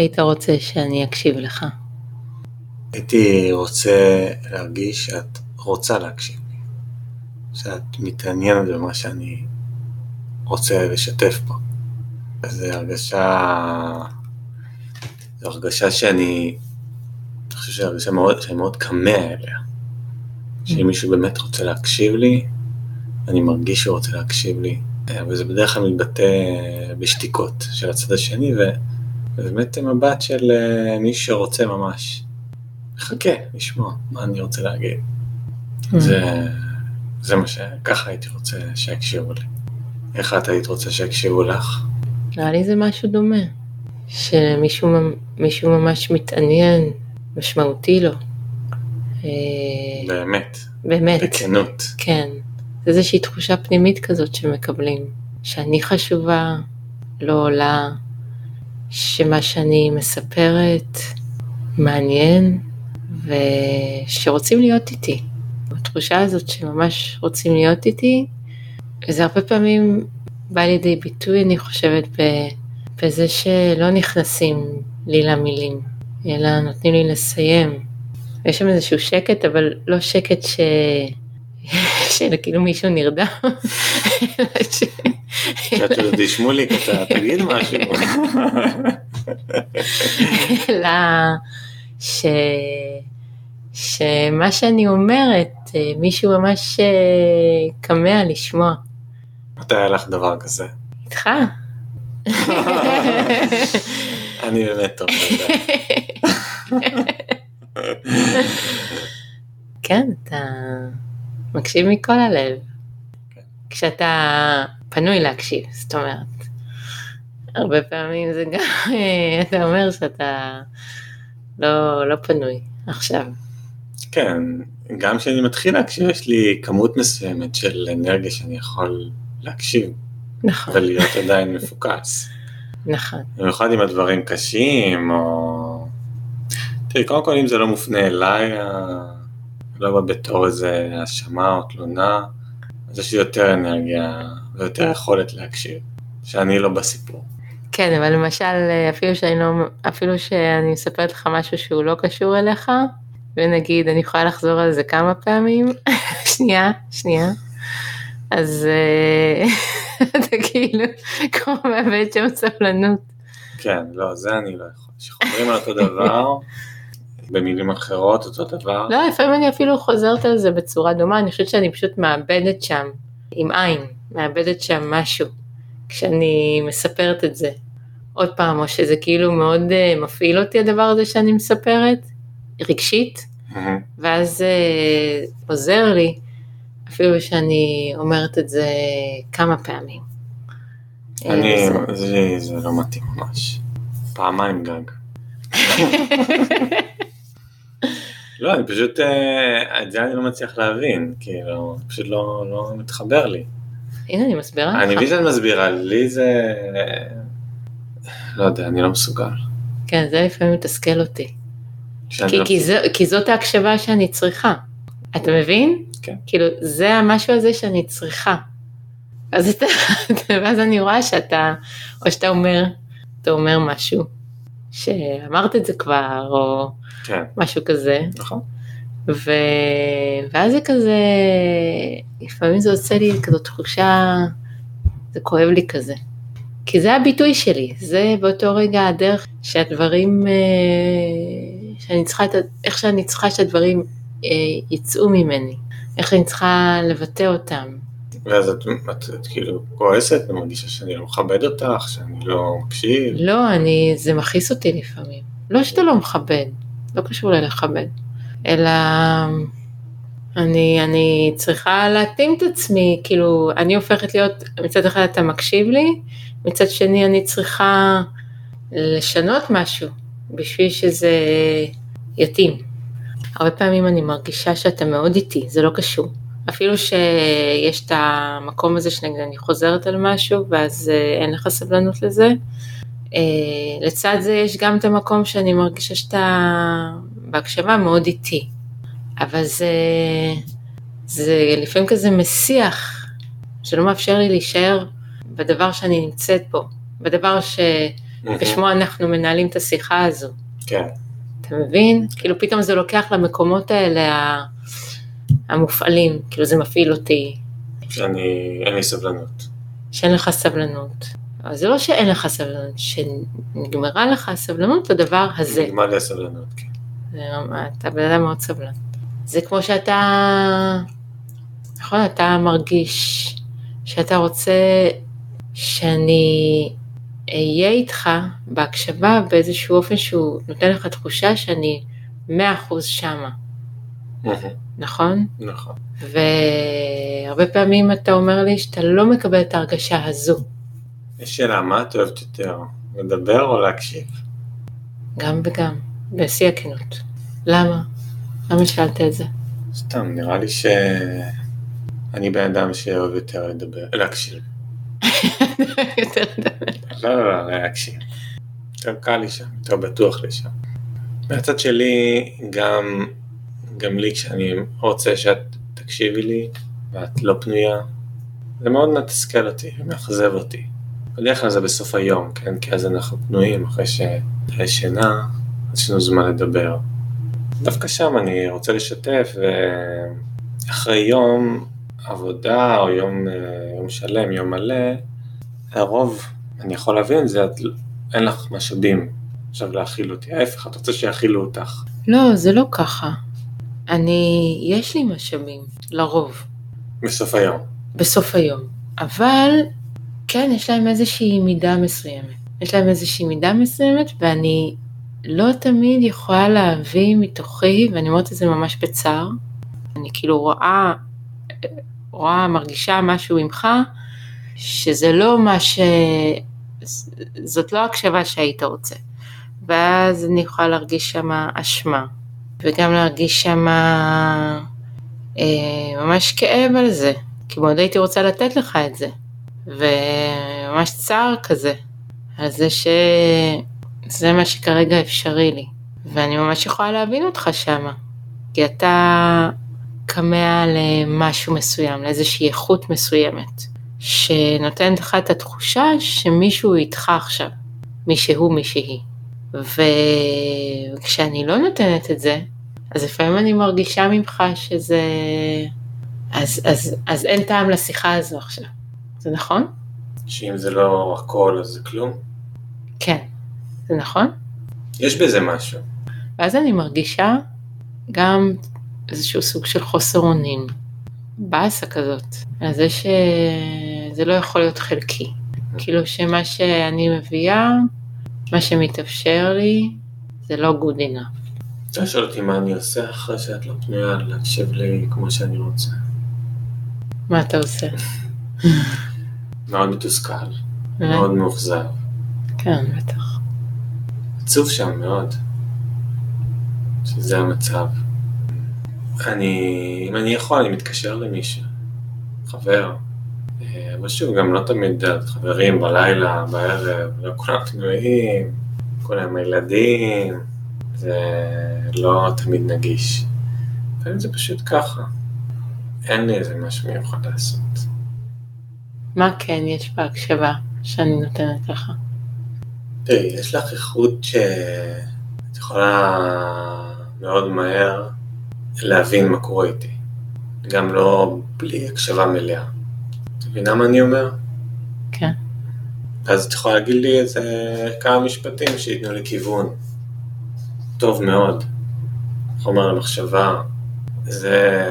היית רוצה שאני אקשיב לך? הייתי רוצה להרגיש שאת רוצה להקשיב לי, שאת מתעניינת במה שאני רוצה לשתף פה. זו הרגשה, זו הרגשה שאני, אני חושב שזו הרגשה מאוד, שאני מאוד כמה אליה. שאם מישהו באמת רוצה להקשיב לי, אני מרגיש שהוא רוצה להקשיב לי, וזה בדרך כלל מתבטא בשתיקות של הצד השני, ובאמת מבט של אה, מי שרוצה ממש. מחכה לשמוע מה אני רוצה להגיד. Mm. זה, זה מה ש... ככה הייתי רוצה שיקשיבו לי. איך את היית רוצה שיקשיבו לך? נראה לי זה משהו דומה. שמישהו ממש מתעניין, משמעותי לו. אה, באמת. באמת. בכנות. כן. זה איזושהי תחושה פנימית כזאת שמקבלים. שאני חשובה, לא עולה, שמה שאני מספרת מעניין, ושרוצים להיות איתי. התחושה הזאת שממש רוצים להיות איתי, וזה הרבה פעמים בא לידי ביטוי, אני חושבת, בזה שלא נכנסים לי למילים, אלא נותנים לי לסיים. יש שם איזשהו שקט, אבל לא שקט ש... שכאילו מישהו נרדם. יודעת, שמוליק, אתה תגיד משהו. אלא ש... שמה שאני אומרת, מישהו ממש כמה לשמוע. מתי היה לך דבר כזה? איתך. אני באמת טוב, כן, אתה מקשיב מכל הלב. כשאתה פנוי להקשיב, זאת אומרת. הרבה פעמים זה גם, אתה אומר שאתה לא, לא פנוי עכשיו. כן, גם כשאני מתחיל להקשיב יש לי כמות מסוימת של אנרגיה שאני יכול להקשיב. נכון. ולהיות עדיין מפוקס. נכון. במיוחד עם הדברים קשים, או... תראי, קודם כל אם זה לא מופנה אליי, לא בא בתור איזה האשמה או תלונה, אז יש לי יותר אנרגיה ויותר יכולת להקשיב, שאני לא בסיפור. כן, אבל למשל, אפילו שאני, לא, אפילו שאני מספרת לך משהו שהוא לא קשור אליך, ונגיד, אני יכולה לחזור על זה כמה פעמים, שנייה, שנייה, אז אה, אתה כאילו כמו מאבד שם סבלנות. כן, לא, זה אני לא יכול. שחוזרים על אותו דבר, במילים אחרות אותו דבר. לא, לפעמים אני אפילו חוזרת על זה בצורה דומה, אני חושבת שאני פשוט מאבדת שם, עם עין, מאבדת שם משהו, כשאני מספרת את זה. עוד פעם, או שזה כאילו מאוד uh, מפעיל אותי הדבר הזה שאני מספרת, רגשית, mm-hmm. ואז uh, עוזר לי, אפילו שאני אומרת את זה כמה פעמים. אני, אה, זה, זה לא מתאים ממש. פעמיים גג. לא, אני פשוט, את זה אני לא מצליח להבין, כאילו, פשוט לא, לא מתחבר לי. הנה, אני מסבירה לך. אני מבין שאת מסבירה, לי זה, לא יודע, אני לא מסוגל. כן, זה לפעמים מתסכל אותי. כי, לא... כי זאת ההקשבה שאני צריכה. אתה מבין? כן. כאילו, זה המשהו הזה שאני צריכה. אז אתה, ואז אני רואה שאתה, או שאתה אומר, אתה אומר משהו, שאמרת את זה כבר, או כן. משהו כזה. נכון. ו... ואז זה כזה, לפעמים זה עושה לי כזאת תחושה, זה כואב לי כזה. כי זה הביטוי שלי, זה באותו רגע הדרך שהדברים, אה, שאני צריכה, איך שאני צריכה שהדברים אה, יצאו ממני, איך אני צריכה לבטא אותם. ואז את, את, את כאילו כועסת ומרגישה שאני לא מכבד אותך, שאני לא מקשיב. לא, אני, זה מכעיס אותי לפעמים. לא שאתה לא מכבד, לא קשור ללכבד, אלא אני, אני צריכה להתאים את עצמי, כאילו, אני הופכת להיות, מצד אחד אתה מקשיב לי, מצד שני אני צריכה לשנות משהו בשביל שזה יתאים. הרבה פעמים אני מרגישה שאתה מאוד איטי, זה לא קשור. אפילו שיש את המקום הזה שנגיד אני חוזרת על משהו ואז אה, אין לך סבלנות לזה, אה, לצד זה יש גם את המקום שאני מרגישה שאתה בהקשבה מאוד איטי. אבל זה, זה לפעמים כזה מסיח, שלא מאפשר לי להישאר בדבר שאני נמצאת בו, בדבר ש, ושמו אנחנו מנהלים את השיחה הזו. כן, אתה מבין? כאילו פתאום זה לוקח למקומות האלה המופעלים, כאילו זה מפעיל אותי, שאני, אין לי סבלנות. שאין לך סבלנות. אבל זה לא שאין לך סבלנות, שנגמרה לך הסבלנות לדבר הזה. נגמר לי הסבלנות, כן. אתה בן אדם מאוד סבלן. זה כמו שאתה, נכון, אתה מרגיש שאתה רוצה שאני אהיה איתך בהקשבה באיזשהו אופן שהוא נותן לך תחושה שאני מאה אחוז שמה, נכון? נכון. והרבה פעמים אתה אומר לי שאתה לא מקבל את ההרגשה הזו, יש שאלה, מה את אוהבת יותר, לדבר או להקשיב? גם וגם, בשיא הכנות. למה? למה שאלת את זה? סתם, נראה לי שאני בן אדם שאוהב יותר לדבר, להקשיב. יותר לדבר. לא, לא, לא, להקשיב. יותר קל לי שם, יותר בטוח לי שם. מהצד שלי, גם, גם לי כשאני רוצה שאת תקשיבי לי, ואת לא פנויה, זה מאוד מתסכל אותי, ומאכזב אותי. בדרך כלל זה בסוף היום, כן? כי אז אנחנו פנויים, אחרי שינה, יש לנו זמן לדבר. דווקא שם אני רוצה לשתף, ואחרי יום עבודה, או יום, אה, יום שלם, יום מלא, הרוב, אני יכול להבין את זה, את, אין לך משאבים עכשיו להאכיל אותי, ההפך, את רוצה שיאכילו אותך. לא, זה לא ככה. אני, יש לי משאבים, לרוב, בסוף היום. בסוף היום. אבל כן, יש להם איזושהי מידה מסוימת. יש להם איזושהי מידה מסוימת, ואני לא תמיד יכולה להביא מתוכי, ואני אומרת את זה ממש בצער, אני כאילו רואה, רואה, מרגישה משהו ממך, שזה לא מה ש... זאת לא הקשבה שהיית רוצה. ואז אני יכולה להרגיש שם אשמה, וגם להרגיש שם אה, ממש כאב על זה, כי מאוד הייתי רוצה לתת לך את זה, וממש צער כזה, על זה שזה מה שכרגע אפשרי לי, ואני ממש יכולה להבין אותך שמה, כי אתה כמה למשהו מסוים, לאיזושהי איכות מסוימת, שנותנת לך את התחושה שמישהו איתך עכשיו, מישהו מישהי. וכשאני לא נותנת את זה, אז לפעמים אני מרגישה ממך שזה... אז, אז, אז אין טעם לשיחה הזו עכשיו. זה נכון? שאם זה לא הכל אז זה כלום. כן. זה נכון? יש בזה משהו. ואז אני מרגישה גם איזשהו סוג של חוסר אונים, באסה כזאת, על זה שזה לא יכול להיות חלקי. כאילו שמה שאני מביאה, מה שמתאפשר לי, זה לא good enough. אתה שואל אותי מה אני עושה אחרי שאת לא פנויה להקשיב לי כמו שאני רוצה. מה אתה עושה? מאוד מתוסכל, מאוד מאוכזב. כן, בטח. עצוב שם מאוד, שזה המצב. אני, אם אני יכול, אני מתקשר למישהו, חבר. אה, אבל שוב, גם לא תמיד חברים בלילה, בערב, לא כולם פנויים, כולם עם הילדים, זה לא תמיד נגיש. לפעמים זה פשוט ככה. אין לי איזה משהו מיוחד לעשות. מה כן יש בהקשבה שאני נותנת לך? תראי, יש לך איכות שאת יכולה מאוד מהר להבין מה קורה איתי. גם לא בלי הקשבה מלאה. את מבינה מה אני אומר? כן. אז את יכולה להגיד לי איזה כמה משפטים שייתנו לי כיוון. טוב מאוד. חומר למחשבה. זה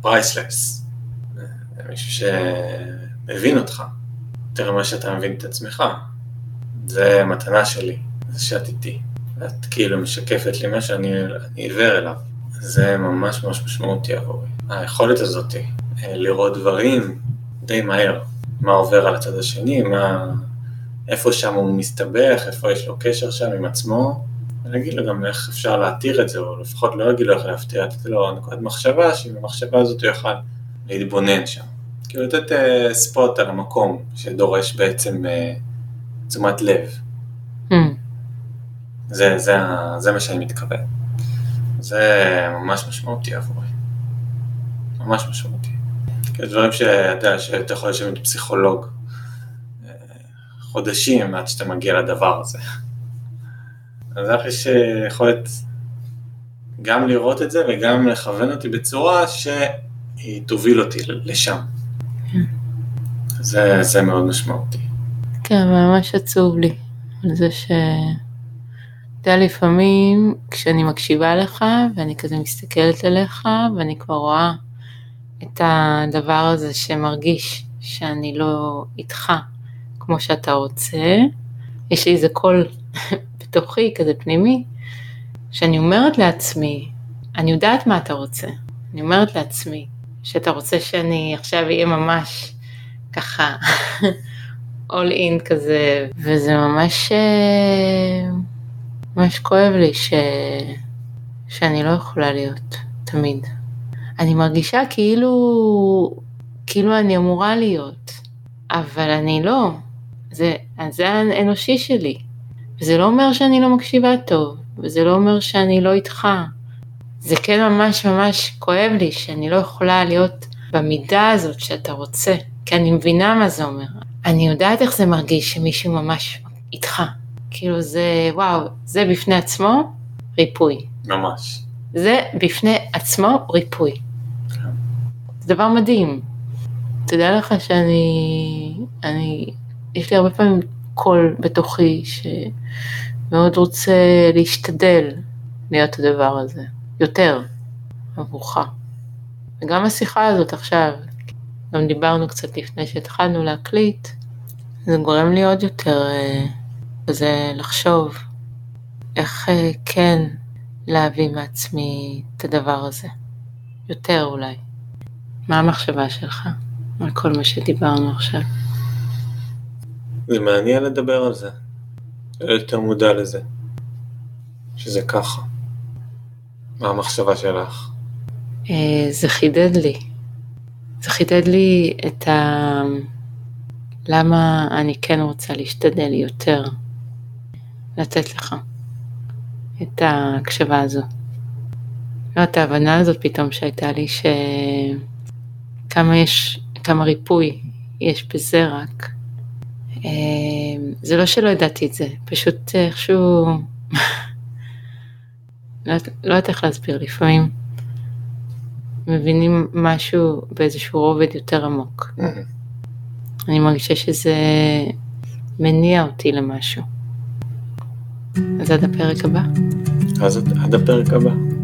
פרייסלס. זה מישהו שמבין אותך. יותר ממה שאתה מבין את עצמך. זה מתנה שלי, זה שאת איתי. את כאילו משקפת לי מה שאני עיוור אליו. זה ממש ממש משמעותי עבורי. היכולת הזאת, אה, לראות דברים די מהר, מה עובר על הצד השני, מה, איפה שם הוא מסתבך, איפה יש לו קשר שם עם עצמו, ולהגיד לו גם איך אפשר להתיר את זה, או לפחות לא להגיד לו איך להפתיע, לתת לו נקודת מחשבה, שעם המחשבה הזאת הוא יוכל להתבונן שם. כאילו לתת ספוט על המקום שדורש בעצם uh, תשומת לב. Hmm. זה, זה, זה מה שאני מתכוון. זה ממש משמעותי עבורי. ממש משמעותי. כי דברים שאתה יודע, שאתה יכול לשבת עם פסיכולוג, חודשים עד שאתה מגיע לדבר הזה. אז לך יש אה, יכולת גם לראות את זה וגם לכוון אותי בצורה שהיא תוביל אותי לשם. זה, זה מאוד משמעותי. כן, ממש עצוב לי על זה ש... אתה יודע, לפעמים כשאני מקשיבה לך ואני כזה מסתכלת עליך ואני כבר רואה את הדבר הזה שמרגיש שאני לא איתך כמו שאתה רוצה, יש לי איזה קול בתוכי, כזה פנימי, שאני אומרת לעצמי, אני יודעת מה אתה רוצה, אני אומרת לעצמי, שאתה רוצה שאני עכשיו אהיה ממש ככה all in כזה, וזה ממש, אה, ממש כואב לי ש... שאני לא יכולה להיות תמיד. אני מרגישה כאילו, כאילו אני אמורה להיות, אבל אני לא. זה, זה האנושי שלי. וזה לא אומר שאני לא מקשיבה טוב, וזה לא אומר שאני לא איתך. זה כן ממש ממש כואב לי שאני לא יכולה להיות במידה הזאת שאתה רוצה, כי אני מבינה מה זה אומר. אני יודעת איך זה מרגיש שמישהו ממש איתך. כאילו זה, וואו, זה בפני עצמו ריפוי. ממש. זה בפני עצמו ריפוי. זה דבר מדהים. תדע לך שאני, אני, יש לי הרבה פעמים קול בתוכי שמאוד רוצה להשתדל להיות הדבר הזה, יותר עבורך. וגם השיחה הזאת עכשיו, גם דיברנו קצת לפני שהתחלנו להקליט, זה גורם לי עוד יותר כזה לחשוב איך כן להביא מעצמי את הדבר הזה, יותר אולי. מה המחשבה שלך על כל מה שדיברנו עכשיו? זה מעניין לדבר על זה, יותר מודע לזה, שזה ככה. מה המחשבה שלך? אה, זה חידד לי. זה חידד לי את ה... למה אני כן רוצה להשתדל יותר לתת לך את ההקשבה הזו. לא, את ההבנה הזאת פתאום שהייתה לי שכמה יש, כמה ריפוי יש בזה רק. אמ, זה לא שלא ידעתי את זה, פשוט איכשהו, לא, לא יודעת איך להסביר, לפעמים מבינים משהו באיזשהו רובד יותר עמוק. אני מרגישה שזה מניע אותי למשהו. אז עד הפרק הבא. אז עד הפרק הבא.